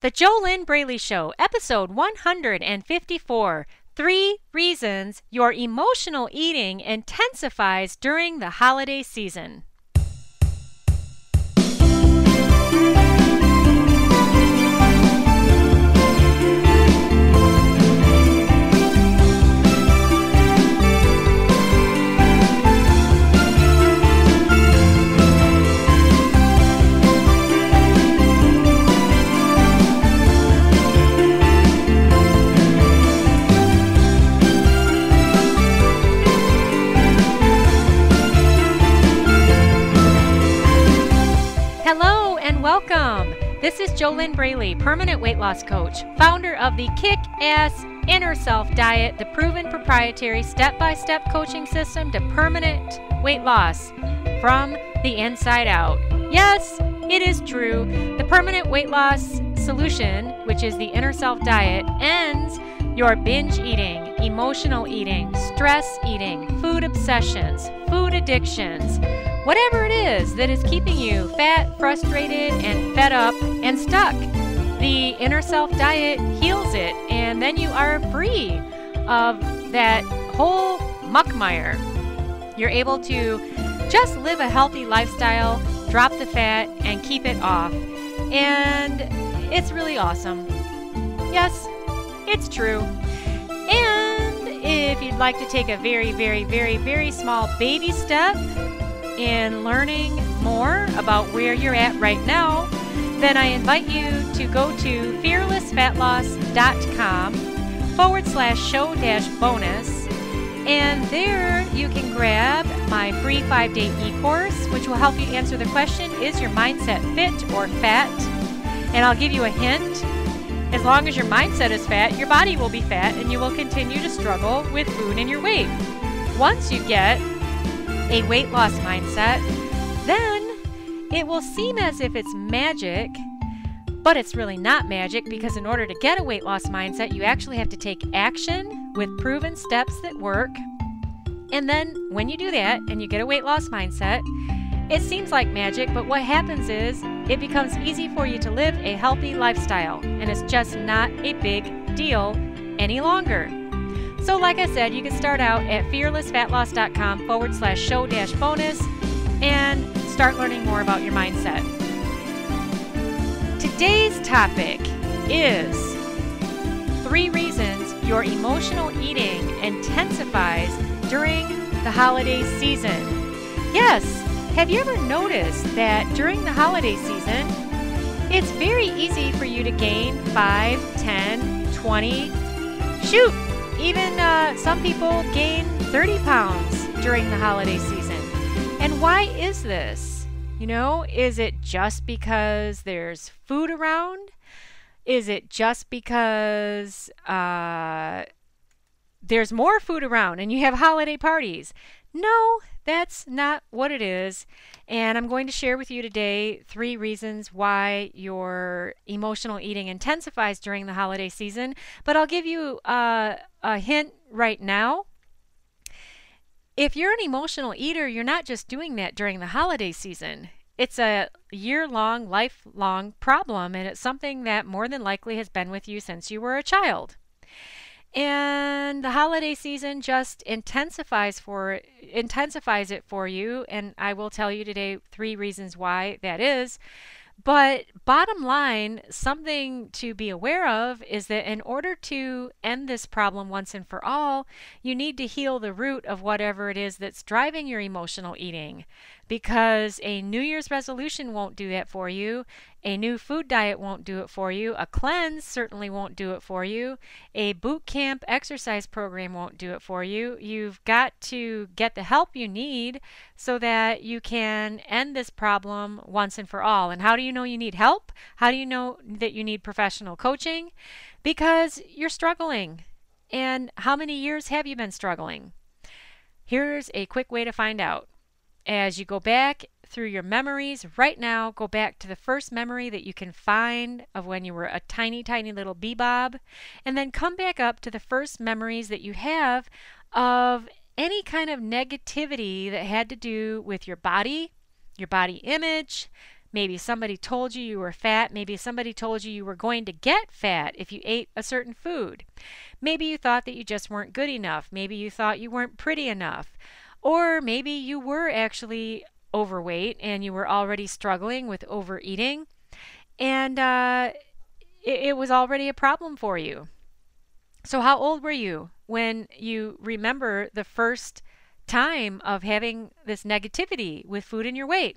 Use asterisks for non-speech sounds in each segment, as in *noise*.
The JoLynn Braley Show, episode 154 Three Reasons Your Emotional Eating Intensifies During the Holiday Season. This is JoLynn Braley, permanent weight loss coach, founder of the Kick Ass Inner Self Diet, the proven proprietary step by step coaching system to permanent weight loss from the inside out. Yes, it is true. The permanent weight loss solution, which is the Inner Self Diet, ends your binge eating, emotional eating, stress eating, food obsessions, food addictions whatever it is that is keeping you fat, frustrated, and fed up and stuck. The inner self diet heals it, and then you are free of that whole muckmire. You're able to just live a healthy lifestyle, drop the fat, and keep it off. And it's really awesome. Yes, it's true. And if you'd like to take a very, very, very, very small baby step, in learning more about where you're at right now, then I invite you to go to fearlessfatloss.com forward slash show dash bonus. And there you can grab my free five day e course, which will help you answer the question Is your mindset fit or fat? And I'll give you a hint. As long as your mindset is fat, your body will be fat and you will continue to struggle with food and your weight. Once you get a weight loss mindset, then it will seem as if it's magic, but it's really not magic because in order to get a weight loss mindset, you actually have to take action with proven steps that work. And then when you do that and you get a weight loss mindset, it seems like magic, but what happens is it becomes easy for you to live a healthy lifestyle, and it's just not a big deal any longer. So, like I said, you can start out at fearlessfatloss.com forward slash show dash bonus and start learning more about your mindset. Today's topic is three reasons your emotional eating intensifies during the holiday season. Yes, have you ever noticed that during the holiday season, it's very easy for you to gain 5, 10, 20, shoot, even uh, some people gain 30 pounds during the holiday season. And why is this? You know, is it just because there's food around? Is it just because uh, there's more food around and you have holiday parties? No, that's not what it is. And I'm going to share with you today three reasons why your emotional eating intensifies during the holiday season. But I'll give you uh, a hint right now. If you're an emotional eater, you're not just doing that during the holiday season. It's a year long, lifelong problem, and it's something that more than likely has been with you since you were a child. And the holiday season just intensifies for intensifies it for you and I will tell you today three reasons why that is. But bottom line, something to be aware of is that in order to end this problem once and for all, you need to heal the root of whatever it is that's driving your emotional eating because a New Year's resolution won't do that for you. A new food diet won't do it for you. A cleanse certainly won't do it for you. A boot camp exercise program won't do it for you. You've got to get the help you need so that you can end this problem once and for all. And how do you know you need help? How do you know that you need professional coaching? Because you're struggling. And how many years have you been struggling? Here's a quick way to find out as you go back through your memories right now, go back to the first memory that you can find of when you were a tiny, tiny little bebob, and then come back up to the first memories that you have of any kind of negativity that had to do with your body, your body image, Maybe somebody told you you were fat. Maybe somebody told you you were going to get fat if you ate a certain food. Maybe you thought that you just weren't good enough. Maybe you thought you weren't pretty enough. Or maybe you were actually overweight and you were already struggling with overeating and uh, it, it was already a problem for you. So, how old were you when you remember the first time of having this negativity with food and your weight?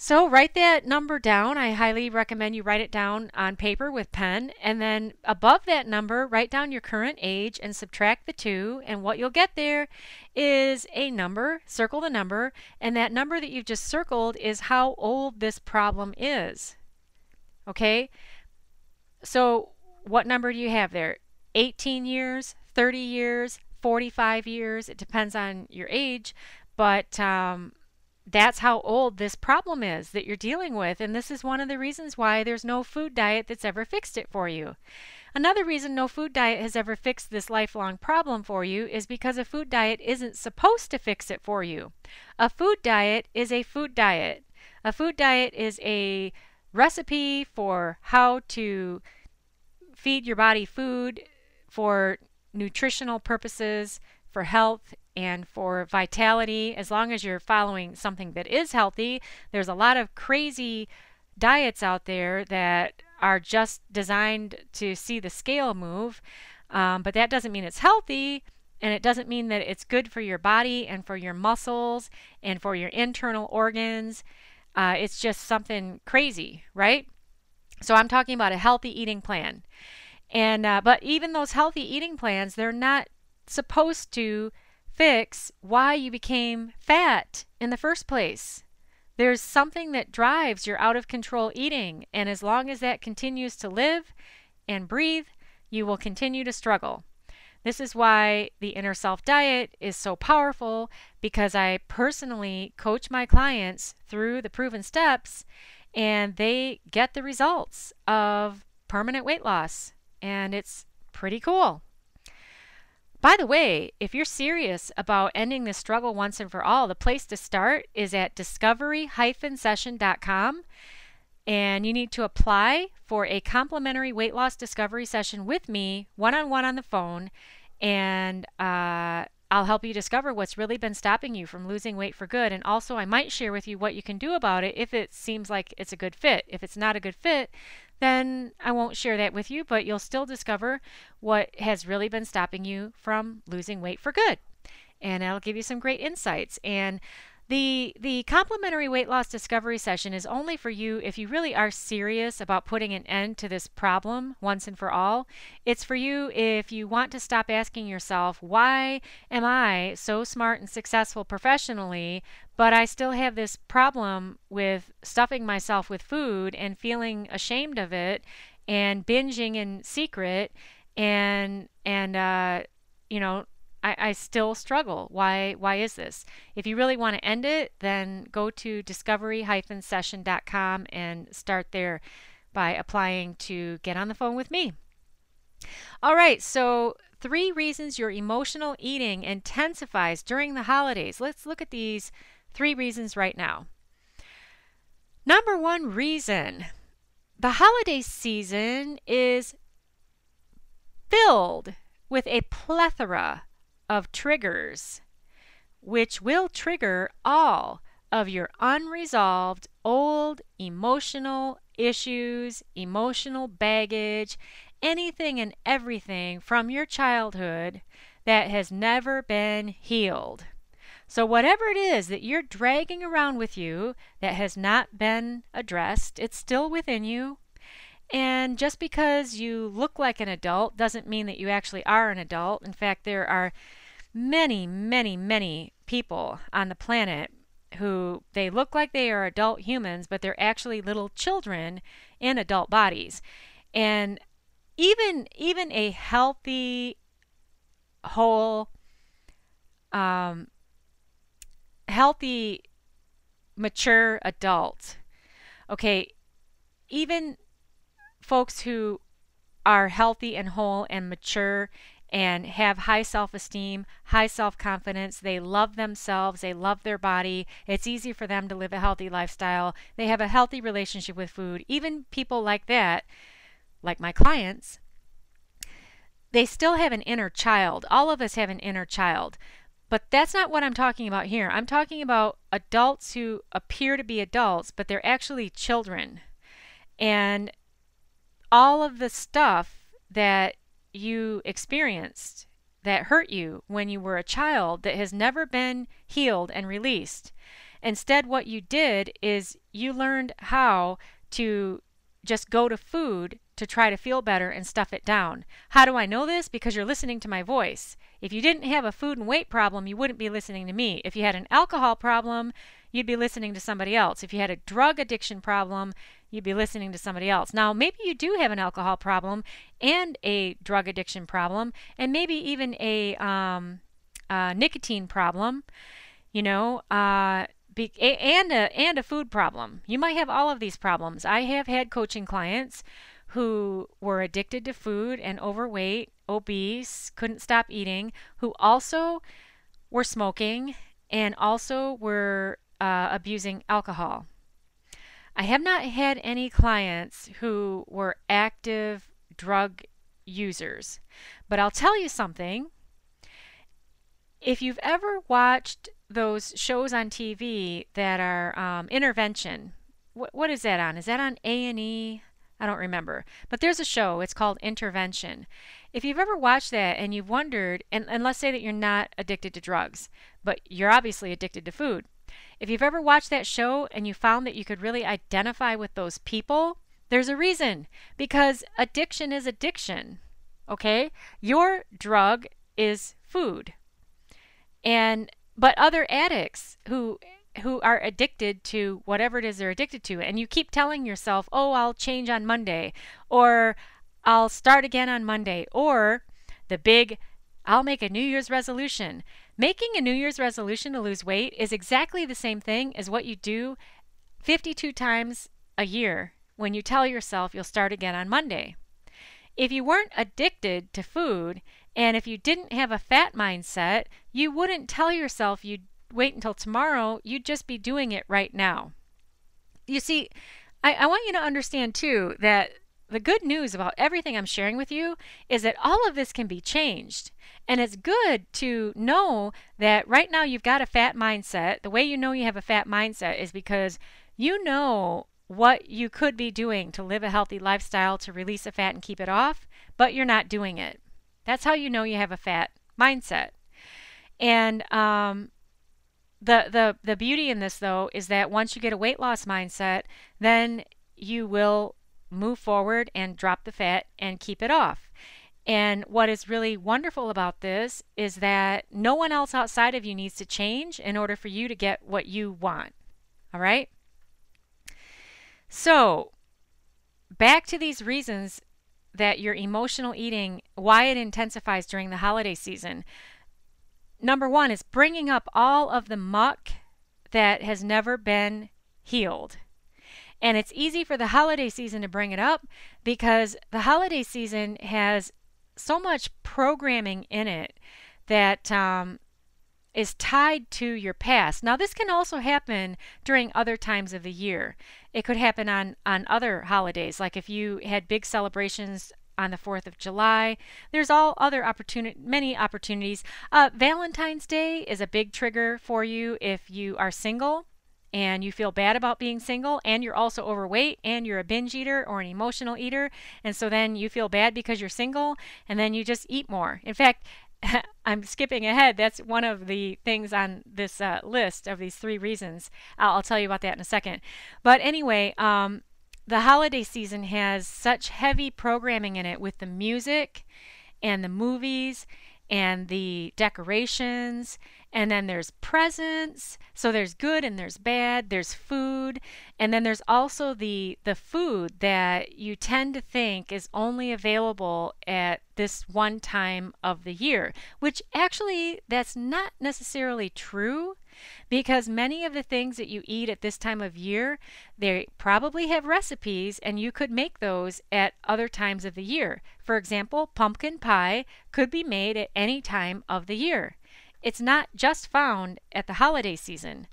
So write that number down. I highly recommend you write it down on paper with pen. And then above that number, write down your current age and subtract the two. And what you'll get there is a number. Circle the number. And that number that you've just circled is how old this problem is. Okay? So what number do you have there? 18 years, 30 years, 45 years. It depends on your age. But um, that's how old this problem is that you're dealing with. And this is one of the reasons why there's no food diet that's ever fixed it for you. Another reason no food diet has ever fixed this lifelong problem for you is because a food diet isn't supposed to fix it for you. A food diet is a food diet. A food diet is a recipe for how to feed your body food for nutritional purposes, for health and for vitality, as long as you're following something that is healthy, there's a lot of crazy diets out there that are just designed to see the scale move. Um, but that doesn't mean it's healthy, and it doesn't mean that it's good for your body and for your muscles and for your internal organs. Uh, it's just something crazy, right? So I'm talking about a healthy eating plan. And uh, but even those healthy eating plans, they're not supposed to fix why you became fat in the first place. There's something that drives your out of control eating, and as long as that continues to live and breathe, you will continue to struggle. This is why the inner self diet is so powerful because I personally coach my clients through the proven steps and they get the results of permanent weight loss. And it's pretty cool. By the way, if you're serious about ending this struggle once and for all, the place to start is at discovery-session.com and you need to apply for a complimentary weight loss discovery session with me one-on-one on the phone and uh, I'll help you discover what's really been stopping you from losing weight for good. And also, I might share with you what you can do about it if it seems like it's a good fit. If it's not a good fit, then I won't share that with you, but you'll still discover what has really been stopping you from losing weight for good. And I'll give you some great insights. And the the complimentary weight loss discovery session is only for you if you really are serious about putting an end to this problem once and for all. It's for you if you want to stop asking yourself, why am I so smart and successful professionally, but I still have this problem with stuffing myself with food and feeling ashamed of it and binging in secret and and uh you know I, I still struggle. Why why is this? If you really want to end it, then go to discovery-session.com and start there by applying to get on the phone with me. All right, so three reasons your emotional eating intensifies during the holidays. Let's look at these three reasons right now. Number one reason the holiday season is filled with a plethora of triggers, which will trigger all of your unresolved old emotional issues, emotional baggage, anything and everything from your childhood that has never been healed. So, whatever it is that you're dragging around with you that has not been addressed, it's still within you. And just because you look like an adult doesn't mean that you actually are an adult. In fact, there are many, many, many people on the planet who they look like they are adult humans, but they're actually little children in adult bodies. And even even a healthy, whole, um, healthy, mature adult, okay, even folks who are healthy and whole and mature and have high self esteem, high self confidence. They love themselves, they love their body. It's easy for them to live a healthy lifestyle. They have a healthy relationship with food. Even people like that, like my clients, they still have an inner child. All of us have an inner child. But that's not what I'm talking about here. I'm talking about adults who appear to be adults, but they're actually children. And all of the stuff that you experienced that hurt you when you were a child that has never been healed and released. Instead, what you did is you learned how to just go to food to try to feel better and stuff it down. How do I know this? Because you're listening to my voice. If you didn't have a food and weight problem, you wouldn't be listening to me. If you had an alcohol problem, you'd be listening to somebody else. If you had a drug addiction problem, you'd be listening to somebody else. Now, maybe you do have an alcohol problem and a drug addiction problem, and maybe even a, um, a nicotine problem, you know, uh, be, and a and a food problem. You might have all of these problems. I have had coaching clients who were addicted to food and overweight, obese, couldn't stop eating, who also were smoking and also were uh, abusing alcohol. I have not had any clients who were active drug users, but I'll tell you something. If you've ever watched those shows on TV that are um, intervention, what, what is that on? Is that on A and E? I don't remember. But there's a show, it's called Intervention. If you've ever watched that and you've wondered, and, and let's say that you're not addicted to drugs, but you're obviously addicted to food, if you've ever watched that show and you found that you could really identify with those people, there's a reason. Because addiction is addiction. Okay? Your drug is food. And but other addicts who who are addicted to whatever it is they're addicted to and you keep telling yourself, "Oh, I'll change on Monday," or "I'll start again on Monday," or the big I'll make a New Year's resolution. Making a New Year's resolution to lose weight is exactly the same thing as what you do 52 times a year when you tell yourself you'll start again on Monday. If you weren't addicted to food and if you didn't have a fat mindset, you wouldn't tell yourself you'd wait until tomorrow, you'd just be doing it right now. You see, I, I want you to understand too that the good news about everything I'm sharing with you is that all of this can be changed. And it's good to know that right now you've got a fat mindset. The way you know you have a fat mindset is because you know what you could be doing to live a healthy lifestyle, to release the fat and keep it off, but you're not doing it. That's how you know you have a fat mindset. And um, the the the beauty in this though is that once you get a weight loss mindset, then you will move forward and drop the fat and keep it off. And what is really wonderful about this is that no one else outside of you needs to change in order for you to get what you want. All right? So, back to these reasons that your emotional eating, why it intensifies during the holiday season. Number one is bringing up all of the muck that has never been healed. And it's easy for the holiday season to bring it up because the holiday season has so much programming in it that um, is tied to your past. Now, this can also happen during other times of the year. It could happen on, on other holidays, like if you had big celebrations on the 4th of July. There's all other opportunity, many opportunities. Uh, Valentine's Day is a big trigger for you if you are single and you feel bad about being single and you're also overweight and you're a binge eater or an emotional eater and so then you feel bad because you're single and then you just eat more. In fact *laughs* i'm skipping ahead. That's one of the things on this uh, list of these three reasons. I'll, I'll, tell you about that in a second. But anyway um, the holiday season has such heavy programming in it with the music and the movies and the decorations and then there's presents so there's good and there's bad there's food and then there's also the the food that you tend to think is only available at this one time of the year which actually that's not necessarily true because many of the things that you eat at this time of year, they probably have recipes and you could make those at other times of the year. For example, pumpkin pie could be made at any time of the year. It's not just found at the holiday season.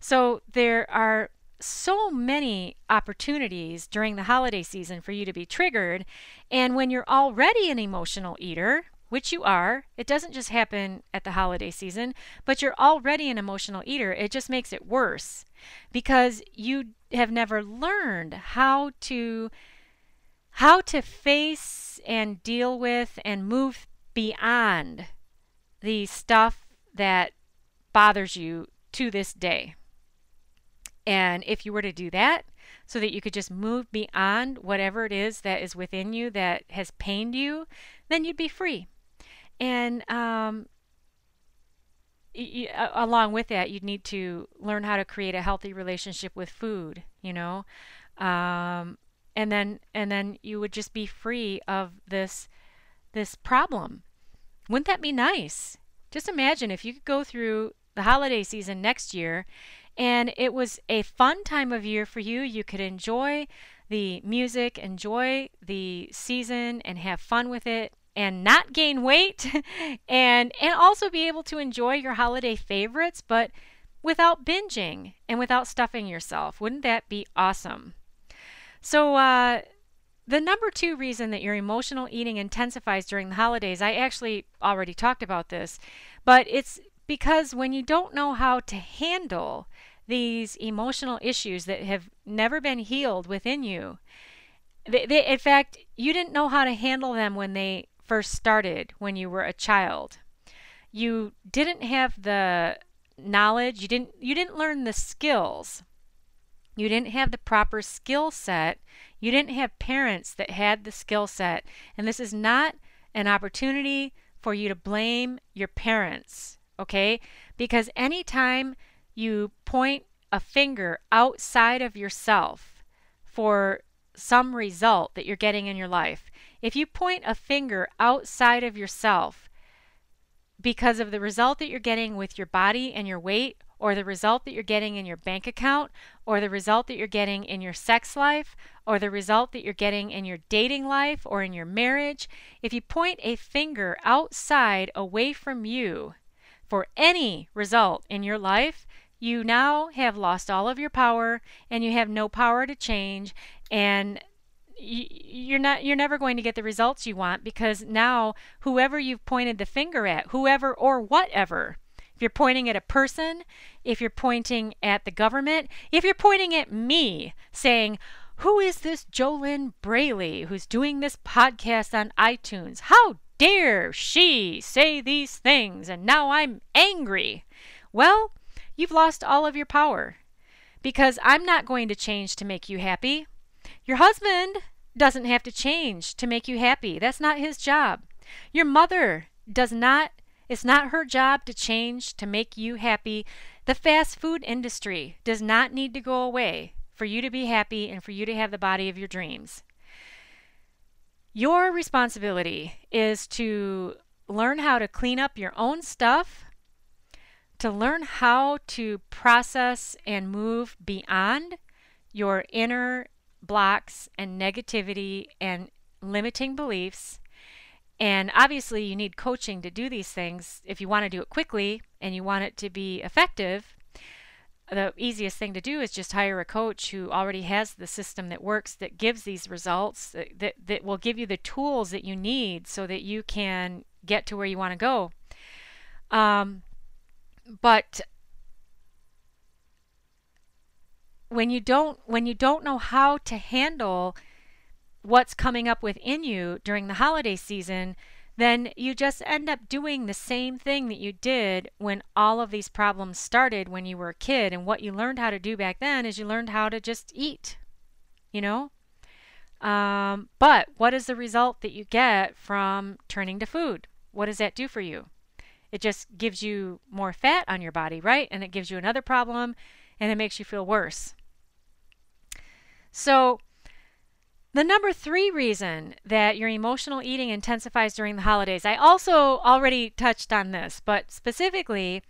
So there are so many opportunities during the holiday season for you to be triggered. And when you're already an emotional eater, which you are, it doesn't just happen at the holiday season, but you're already an emotional eater. It just makes it worse because you have never learned how to how to face and deal with and move beyond the stuff that bothers you to this day. And if you were to do that, so that you could just move beyond whatever it is that is within you that has pained you, then you'd be free. And um, y- y- along with that, you'd need to learn how to create a healthy relationship with food. You know, um, and then and then you would just be free of this this problem. Wouldn't that be nice? Just imagine if you could go through the holiday season next year and it was a fun time of year for you. You could enjoy the music, enjoy the season, and have fun with it and not gain weight *laughs* and and also be able to enjoy your holiday favorites but without binging and without stuffing yourself wouldn't that be awesome so uh, the number two reason that your emotional eating intensifies during the holidays i actually already talked about this but it's because when you don't know how to handle these emotional issues that have never been healed within you, they, they, in fact, you didn't know how to handle them when they first started, when you were a child. You didn't have the knowledge, you didn't you didn't learn the skills. You didn't have the proper skill set. You didn't have parents that had the skill set. And this is not an opportunity for you to blame your parents okay? Because anytime you point a finger outside of yourself for some result that you're getting in your life, if you point a finger outside of yourself because of the result that you're getting with your body and your weight, or the result that you're getting in your bank account, or the result that you're getting in your sex life, or the result that you're getting in your dating life or in your marriage, if you point a finger outside away from you for any result in your life, you now have lost all of your power and you have no power to change and you're not you're never going to get the results you want because now whoever you've pointed the finger at whoever or whatever you're pointing at a person if you're pointing at the government if you're pointing at me saying who is this Jolynn Braley who's doing this podcast on iTunes how dare she say these things and now I'm angry. Well, you've lost all of your power because I'm not going to change to make you happy. Your husband doesn't have to change to make you happy. That's not his job. Your mother does not, it's not her job to change to make you happy. The fast food industry does not need to go away for you to be happy and for you to have the body of your dreams. Your responsibility is to learn how to clean up your own stuff, to learn how to process and move beyond your inner blocks and negativity and limiting beliefs. And obviously, you need coaching to do these things. If you want to do it quickly and you want it to be effective the easiest thing to do is just hire a coach who already has the system that works that gives these results that, that, that will give you the tools that you need so that you can get to where you want to go. Um, but when you don't when you don't know how to handle what's coming up within you during the holiday season then you just end up doing the same thing that you did when all of these problems started when you were a kid. And what you learned how to do back then is you learned how to just eat, you know? Um, but what is the result that you get from turning to food? What does that do for you? It just gives you more fat on your body, right? And it gives you another problem and it makes you feel worse. So, the number three reason that your emotional eating intensifies during the holidays, I also already touched on this, but specifically,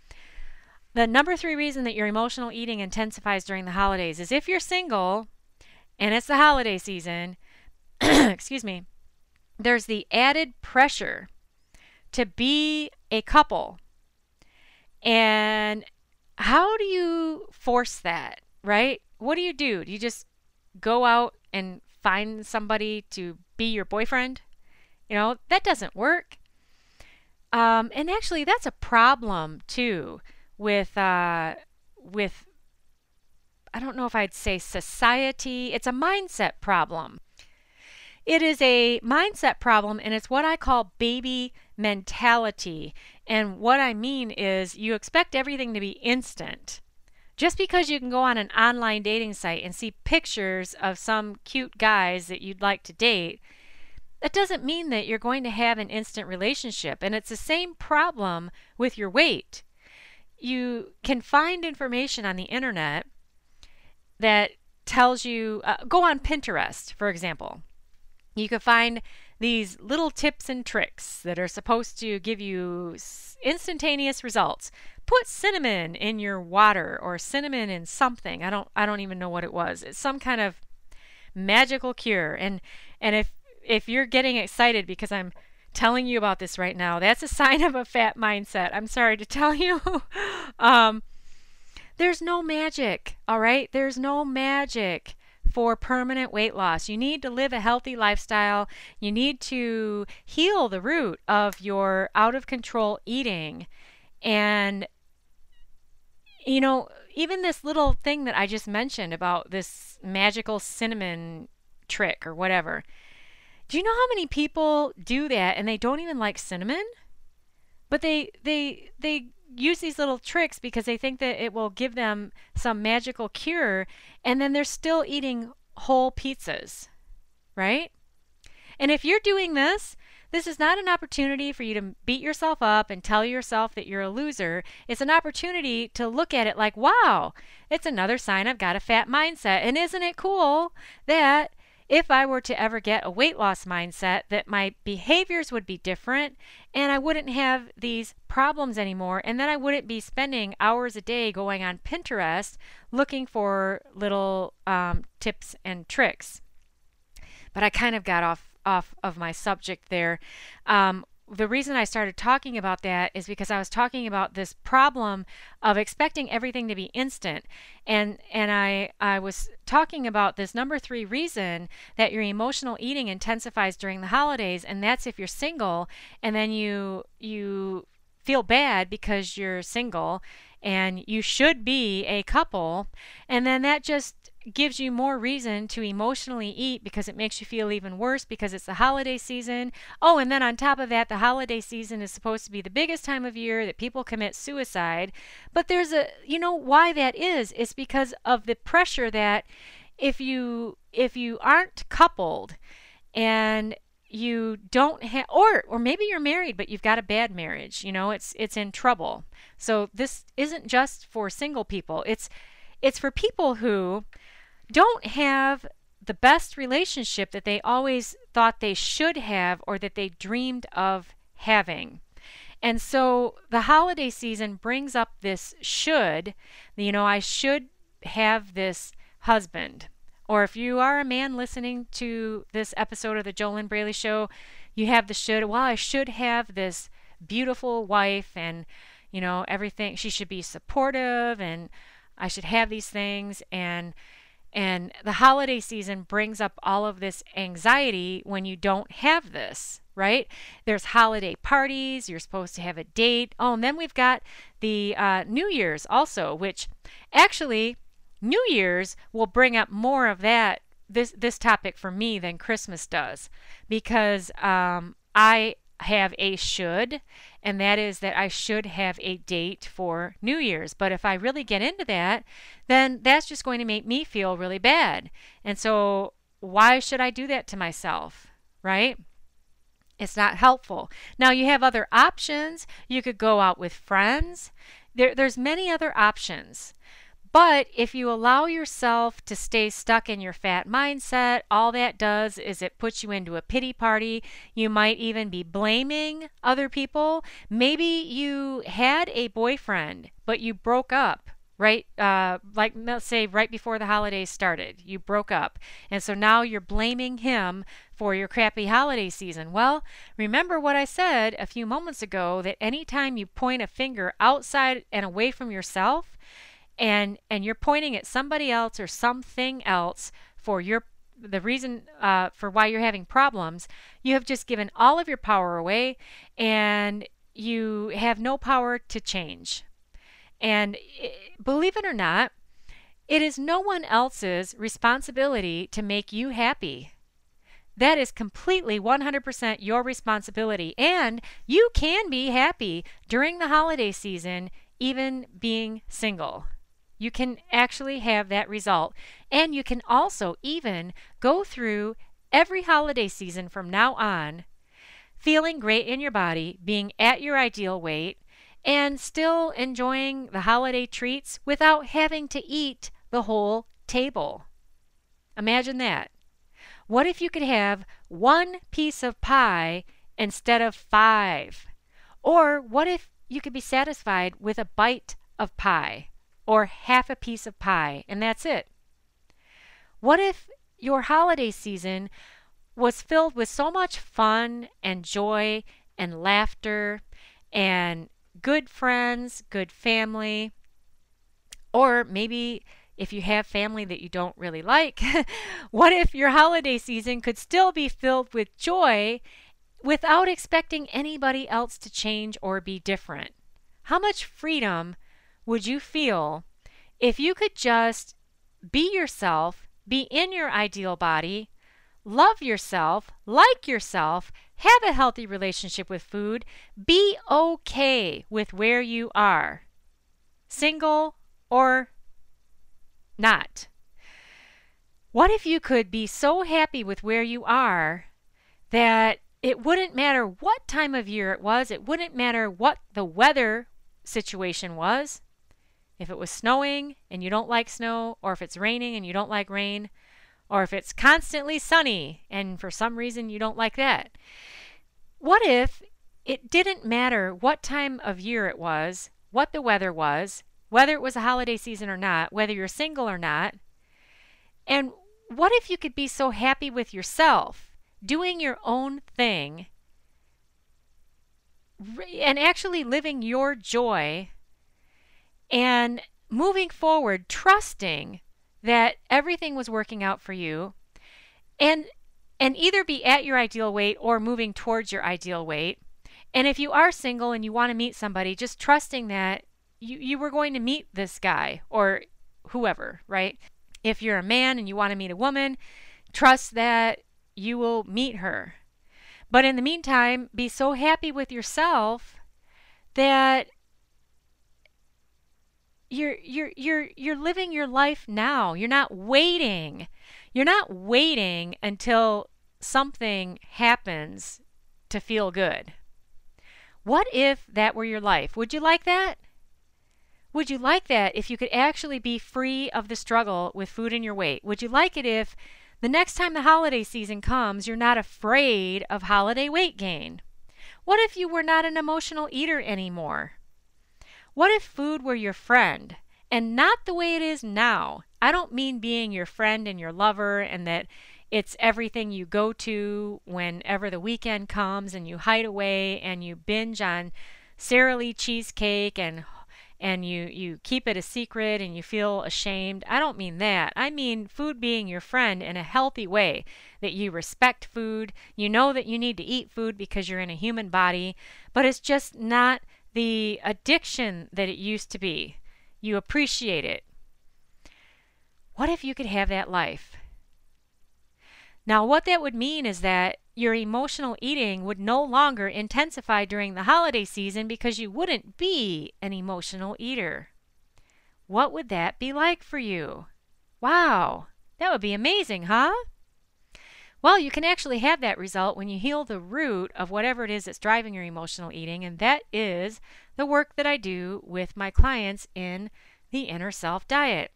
the number three reason that your emotional eating intensifies during the holidays is if you're single and it's the holiday season, *clears throat* excuse me, there's the added pressure to be a couple. And how do you force that, right? What do you do? Do you just go out and find somebody to be your boyfriend? You know, that doesn't work. Um, and actually, that's a problem too with uh, with I don't know if I'd say society. It's a mindset problem. It is a mindset problem, and it's what I call baby mentality. And what I mean is, you expect everything to be instant. Just because you can go on an online dating site and see pictures of some cute guys that you'd like to date, that doesn't mean that you're going to have an instant relationship. And it's the same problem with your weight. You can find information on the internet that tells you, uh, go on Pinterest, for example. You can find these little tips and tricks that are supposed to give you instantaneous results. Put cinnamon in your water or cinnamon in something. I don't I don't even know what it was. It's some kind of magical cure. And and if if you're getting excited because I'm telling you about this right now, that's a sign of a fat mindset. I'm sorry to tell *laughs* you. um, there's no magic, all right? There's no magic for permanent weight loss. You need to live a healthy lifestyle. You need to heal the root of your out of control eating. And, you know, even this little thing that I just mentioned about this magical cinnamon trick or whatever. Do you know how many people do that and they don't even like cinnamon? But they they they use these little tricks because they think that it will give them some magical cure and then they're still eating whole pizzas, right? And if you're doing this, this is not an opportunity for you to beat yourself up and tell yourself that you're a loser. It's an opportunity to look at it like, wow, it's another sign I've got a fat mindset. And isn't it cool that if I were to ever get a weight loss mindset, that my behaviors would be different and I wouldn't have these problems anymore. And then I wouldn't be spending hours a day going on Pinterest looking for little um, tips and tricks. But I kind of got off off of my subject there. Um, the reason I started talking about that is because I was talking about this problem of expecting everything to be instant. And and I I was talking about this number 3 reason that your emotional eating intensifies during the holidays and that's if you're single and then you you feel bad because you're single and you should be a couple and then that just gives you more reason to emotionally eat because it makes you feel even worse because it's the holiday season. Oh, and then on top of that, the holiday season is supposed to be the biggest time of year that people commit suicide. But there's a, you know, why that is, it's because of the pressure that if you if you aren't coupled and you don't have or or maybe you're married but you've got a bad marriage you know it's it's in trouble so this isn't just for single people it's it's for people who don't have the best relationship that they always thought they should have or that they dreamed of having. And so the holiday season brings up this should, you know, I should have this husband. Or if you are a man listening to this episode of the JoLynn Braley Show, you have the should, well, I should have this beautiful wife and, you know, everything. She should be supportive and I should have these things. And and the holiday season brings up all of this anxiety when you don't have this, right? There's holiday parties, you're supposed to have a date. Oh, and then we've got the uh, New Year's also, which actually, New Year's will bring up more of that. This this topic for me than Christmas does, because um, I have a should, and that is that I should have a date for New Year's. But if I really get into that, then that's just going to make me feel really bad. And so, why should I do that to myself, right? It's not helpful. Now, you have other options. You could go out with friends. There, there's many other options. But if you allow yourself to stay stuck in your fat mindset, all that does is it puts you into a pity party. You might even be blaming other people. Maybe you had a boyfriend, but you broke up right uh, like let's say right before the holidays started you broke up and so now you're blaming him for your crappy holiday season well remember what i said a few moments ago that anytime you point a finger outside and away from yourself and and you're pointing at somebody else or something else for your the reason uh, for why you're having problems you have just given all of your power away and you have no power to change. And eh, believe it or not it is no one else's responsibility to make you happy. That is completely 100% your responsibility. And you can be happy during the holiday season, even being single you can actually have that result. And you can also even go through every holiday season from now on feeling great in your body, being at your ideal weight, and still enjoying the holiday treats without having to eat the whole table. Imagine that. What if you could have one piece of pie instead of five? Or what if you could be satisfied with a bite of pie? Or half a piece of pie, and that's it? What if your holiday season was filled with so much fun and joy and laughter and good friends, good family, or maybe if you have family that you don't really like, *laughs* what if your holiday season could still be filled with joy without expecting anybody else to change or be different? How much freedom would you feel if you could just be yourself, be in your ideal body, love yourself, like yourself, have a healthy relationship with food, be okay with where you are, single or not? What if you could be so happy with where you are that it wouldn't matter what time of year it was, it wouldn't matter what the weather situation was, if it was snowing and you don't like snow, or if it's raining and you don't like rain, or if it's constantly sunny and for some reason you don't like that. What if it didn't matter what time of year it was, what the weather was, whether it was a holiday season or not, whether you're single or not? And what if you could be so happy with yourself, doing your own thing, and actually living your joy and moving forward, trusting that everything was working out for you and and either be at your ideal weight or moving towards your ideal weight. And if you are single and you want to meet somebody, just trusting that you, you were going to meet this guy or whoever, right? If you're a man and you want to meet a woman, trust that you will meet her. But in the meantime, be so happy with yourself that you're you're you're you're living your life now. You're not waiting. You're not waiting until something happens to feel good. What if that were your life? Would you like that? Would you like that if you could actually be free of the struggle with food and your weight? Would you like it if the next time the holiday season comes, you're not afraid of holiday weight gain? What if you were not an emotional eater anymore? What if food were your friend and not the way it is now? I don't mean being your friend and your lover and that it's everything you go to whenever the weekend comes and you hide away and you binge on Sara Lee cheesecake and and you you keep it a secret and you feel ashamed. I don't mean that. I mean food being your friend in a healthy way that you respect food. You know that you need to eat food because you're in a human body, but it's just not the addiction that it used to be. You appreciate it. What if you could have that life? Now, what that would mean is that your emotional eating would no longer intensify during the holiday season because you wouldn't be an emotional eater. What would that be like for you? Wow, that would be amazing, huh? Well, you can actually have that result when you heal the root of whatever it is that's driving your emotional eating, and that is the work that I do with my clients in the Inner Self Diet.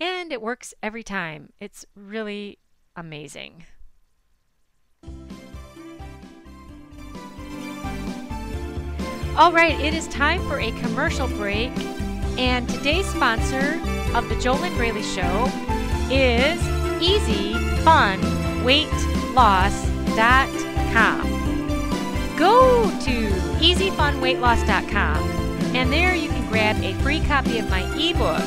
And it works every time. It's really amazing. All right, it is time for a commercial break. And today's sponsor of the JoLynn Braley Show is EasyFunWeightLoss.com. Go to EasyFunWeightLoss.com and there you can grab a free copy of my ebook,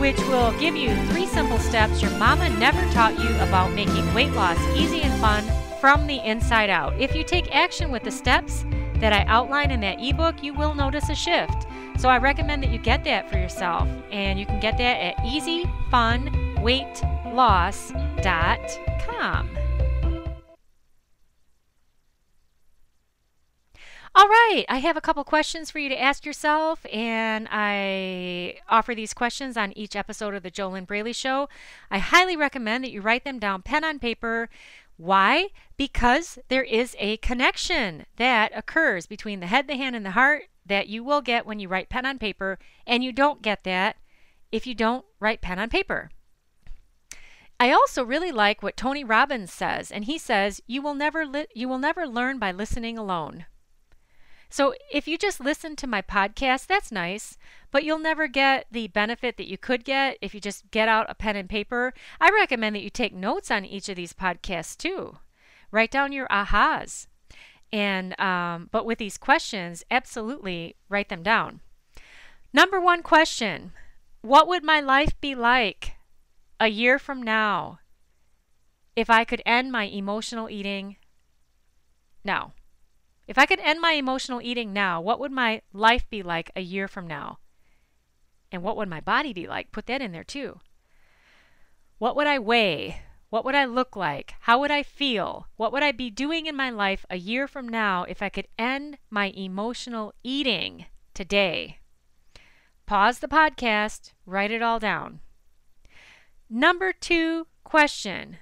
which will give you three simple steps your mama never taught you about making weight loss easy and fun from the inside out. If you take action with the steps that I outline in that ebook, you will notice a shift. So I recommend that you get that for yourself. And you can get that at easyfunweightloss.com. All right, I have a couple questions for you to ask yourself, and I offer these questions on each episode of the JoLynn Braley Show. I highly recommend that you write them down pen on paper. Why? Because there is a connection that occurs between the head, the hand, and the heart that you will get when you write pen on paper, and you don't get that if you don't write pen on paper. I also really like what Tony Robbins says, and he says, "You will never li- you will never learn by listening alone." So if you just listen to my podcast, that's nice, but you'll never get the benefit that you could get if you just get out a pen and paper. I recommend that you take notes on each of these podcasts too. Write down your ahas. And um, but with these questions, absolutely write them down. Number one question: What would my life be like a year from now if I could end my emotional eating now? If I could end my emotional eating now, what would my life be like a year from now? And what would my body be like? Put that in there too. What would I weigh? What would I look like? How would I feel? What would I be doing in my life a year from now if I could end my emotional eating today? Pause the podcast, write it all down. Number two question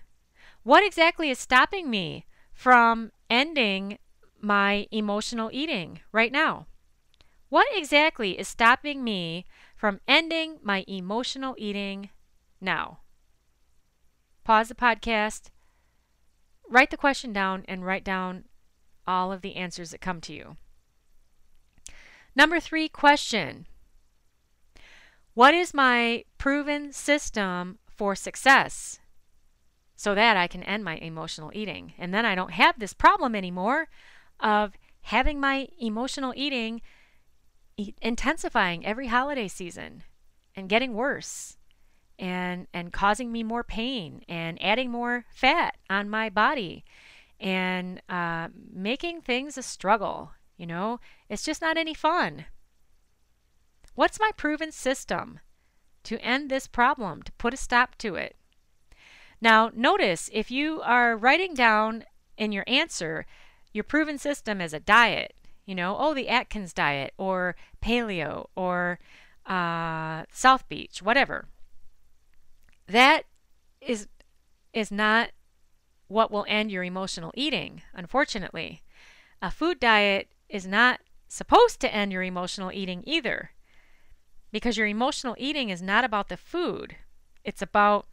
What exactly is stopping me from ending my emotional eating right now? What exactly is stopping me from ending my emotional eating now? Pause the podcast, write the question down, and write down all of the answers that come to you. Number three question What is my proven system for success so that I can end my emotional eating? And then I don't have this problem anymore of having my emotional eating intensifying every holiday season and getting worse and and causing me more pain and adding more fat on my body and uh, making things a struggle you know? It's just not any fun. What's my proven system to end this problem to put a stop to it now notice if you are writing down in your answer your proven system as a diet, you know, oh, the Atkins diet or paleo or uh, South Beach, whatever. That is is not what will end your emotional eating, unfortunately. A food diet is not supposed to end your emotional eating either. Because your emotional eating is not about the food. It's about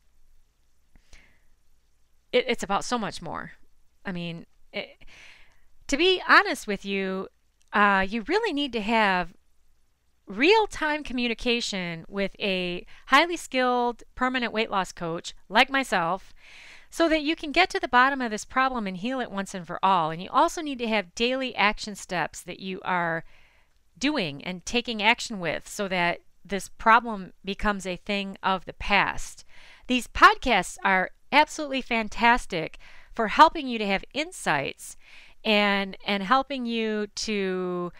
it, it's about so much more. I mean, it, to be honest with you, uh, you really need to have real time communication with a highly skilled permanent weight loss coach like myself so that you can get to the bottom of this problem and heal it once and for all. And you also need to have daily action steps that you are doing and taking action with so that this problem becomes a thing of the past. These podcasts are absolutely fantastic for helping you to have insights and and helping you to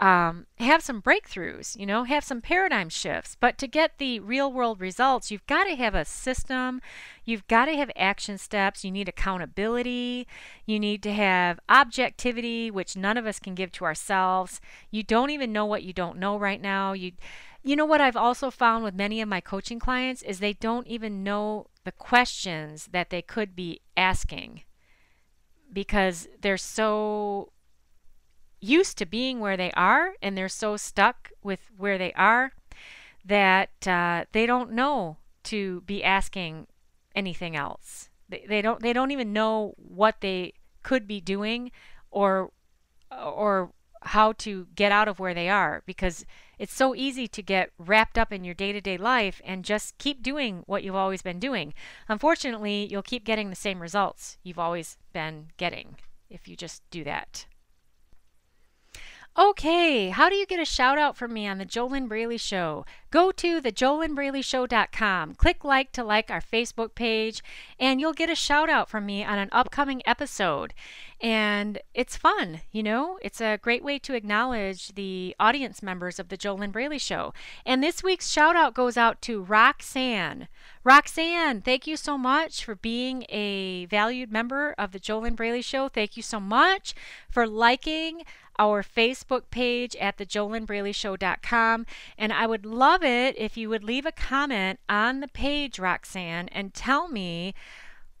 um, have some breakthroughs, you know, have some paradigm shifts. But to get the real world results, you've got to have a system, you've got to have action steps, you need accountability, you need to have objectivity, which none of us can give to ourselves. You don't even know what you don't know right now. You you know what I've also found with many of my coaching clients is they don't even know the questions that they could be asking because they're so used to being where they are and they're so stuck with where they are that uh, they don't know to be asking anything else. They, they don't they don't even know what they could be doing or or how to get out of where they are because it's so easy to get wrapped up in your day-to-day life and just keep doing what you've always been doing. Unfortunately, you'll keep getting the same results you've always been getting if you just do that. Okay, how do you get a shout out from me on the JoLynn Braley Show? Go to thejolynnbraleyshow.com, click like to like our Facebook page, and you'll get a shout out from me on an upcoming episode. And it's fun, you know? It's a great way to acknowledge the audience members of the JoLynn Braley Show. And this week's shout out goes out to Roxanne. Roxanne, thank you so much for being a valued member of the JoLynn Braley Show. Thank you so much for liking our Facebook page at thejolynnbraleyshow.com. And I would love it if you would leave a comment on the page, Roxanne, and tell me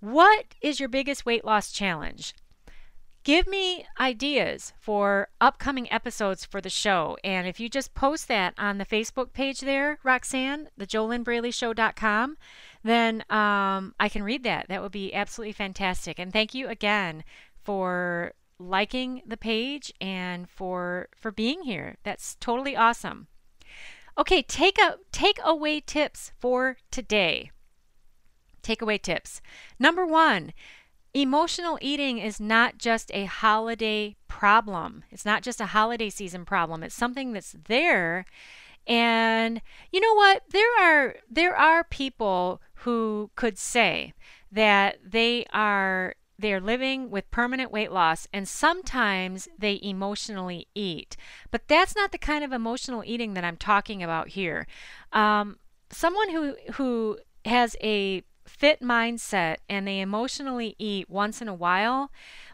what is your biggest weight loss challenge? Give me ideas for upcoming episodes for the show. And if you just post that on the Facebook page there, Roxanne, the thejolynnbraleyshow.com, then um, I can read that. That would be absolutely fantastic. And thank you again for liking the page and for for being here. That's totally awesome. Okay, take a take away tips for today. Takeaway tips. Number 1, emotional eating is not just a holiday problem. It's not just a holiday season problem. It's something that's there and you know what? There are there are people who could say that they are they're living with permanent weight loss and sometimes they emotionally eat. But that's not the kind of emotional eating that I'm talking about here. Um, someone who who has a fit mindset and they emotionally eat once in a while,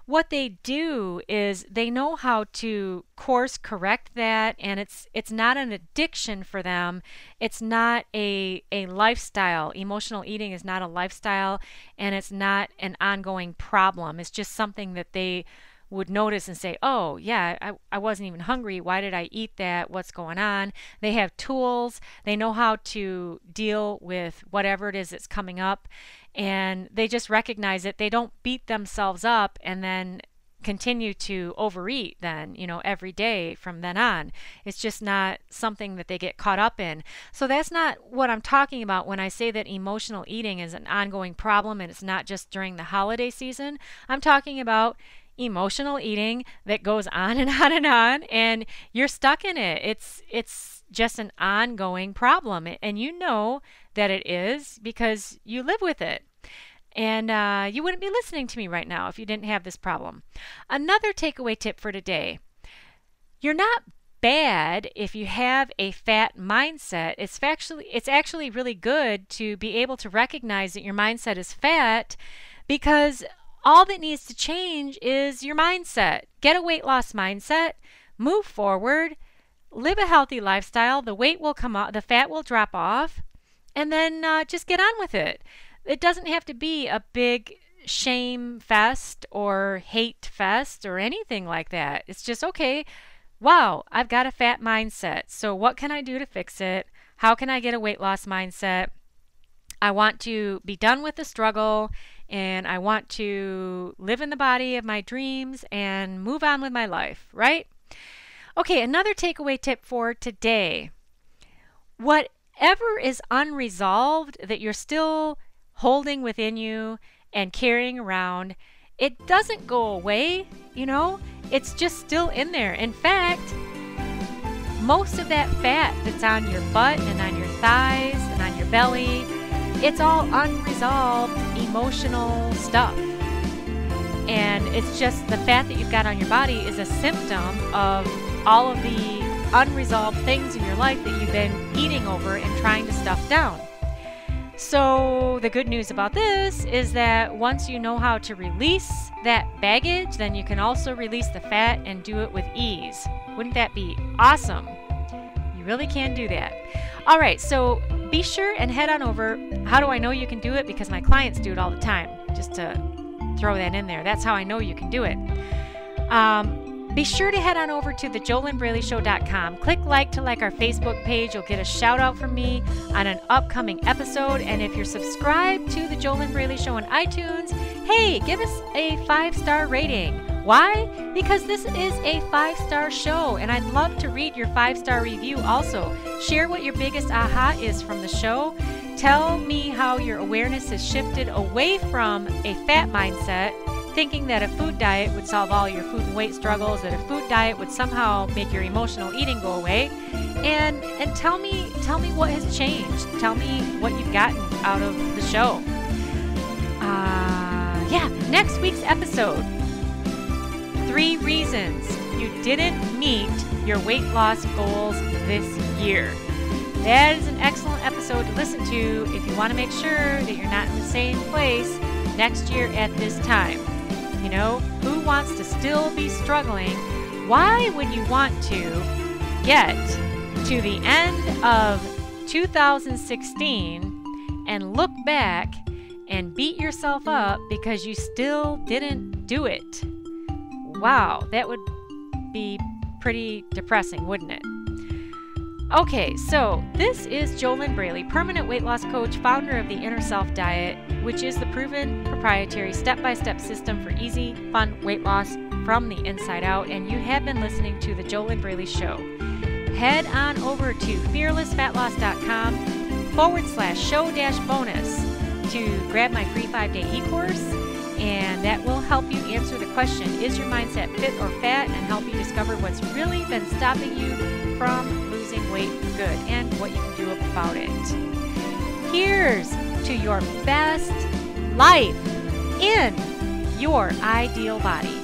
what they do is they know how to course correct that and it's it's not an addiction for them. It's not a a lifestyle. Emotional eating is not a lifestyle and it's not an ongoing problem. It's just something that they would notice and say, oh, yeah, I, I wasn't even hungry. Why did I eat that? What's going on? They have tools. They know how to deal with whatever it is that's coming up. And they just recognize it. They don't beat themselves up and then continue to overeat then you know every day from then on it's just not something that they get caught up in so that's not what i'm talking about when i say that emotional eating is an ongoing problem and it's not just during the holiday season i'm talking about emotional eating that goes on *laughs* and on and on and you're stuck in it. It's it's just an ongoing problem and you know that it is because you live with it. And uh, you wouldn't be listening to me right now if you didn't have this problem. Another takeaway tip for today you're not bad if you have a fat mindset. It's actually it's actually really good to be able to recognize that your mindset is fat because all that needs to change is your mindset. Get a weight loss mindset, move forward, live a healthy lifestyle. The weight will come off, the fat will drop off, and then uh, just get on with it. It doesn't have to be a big shame fest or hate fest or anything like that. It's just okay. Wow, I've got a fat mindset. So, what can I do to fix it? How can I get a weight loss mindset? I want to be done with the struggle and I want to live in the body of my dreams and move on with my life, right? Okay, another takeaway tip for today. Whatever is unresolved that you're still holding within you and carrying around, it doesn't go away, you know? It's just still in there. In fact, most of that fat that's on your butt and on your thighs and on your belly it's all unresolved emotional stuff. And it's just the fat that you've got on your body is a symptom of all of the unresolved things in your life that you've been eating over and trying to stuff down. So, the good news about this is that once you know how to release that baggage, then you can also release the fat and do it with ease. Wouldn't that be awesome? You really can do that. All right, so be sure and head on over. How do I know you can do it? Because my clients do it all the time, just to throw that in there. That's how I know you can do it. Um, Be sure to head on over to thejoelynbraley.show.com. Click like to like our Facebook page. You'll get a shout out from me on an upcoming episode. And if you're subscribed to the JoLynn Braley Show on iTunes, hey, give us a five star rating. Why? Because this is a five star show, and I'd love to read your five star review also. Share what your biggest aha is from the show. Tell me how your awareness has shifted away from a fat mindset thinking that a food diet would solve all your food and weight struggles, that a food diet would somehow make your emotional eating go away. And and tell me tell me what has changed. Tell me what you've gotten out of the show. Uh, yeah, next week's episode. Three reasons you didn't meet your weight loss goals this year. That is an excellent episode to listen to if you want to make sure that you're not in the same place next year at this time. You know, who wants to still be struggling? Why would you want to get to the end of 2016 and look back and beat yourself up because you still didn't do it? Wow, that would be pretty depressing, wouldn't it? Okay, so this is JoLynn Braley, permanent weight loss coach, founder of the Inner Self Diet, which is the proven proprietary step by step system for easy, fun weight loss from the inside out. And you have been listening to The JoLynn Braley Show. Head on over to fearlessfatloss.com forward slash show dash bonus to grab my free five day e course. And that will help you answer the question Is your mindset fit or fat? and help you discover what's really been stopping you from losing weight for good and what you can do about it. Here's to your best life in your ideal body.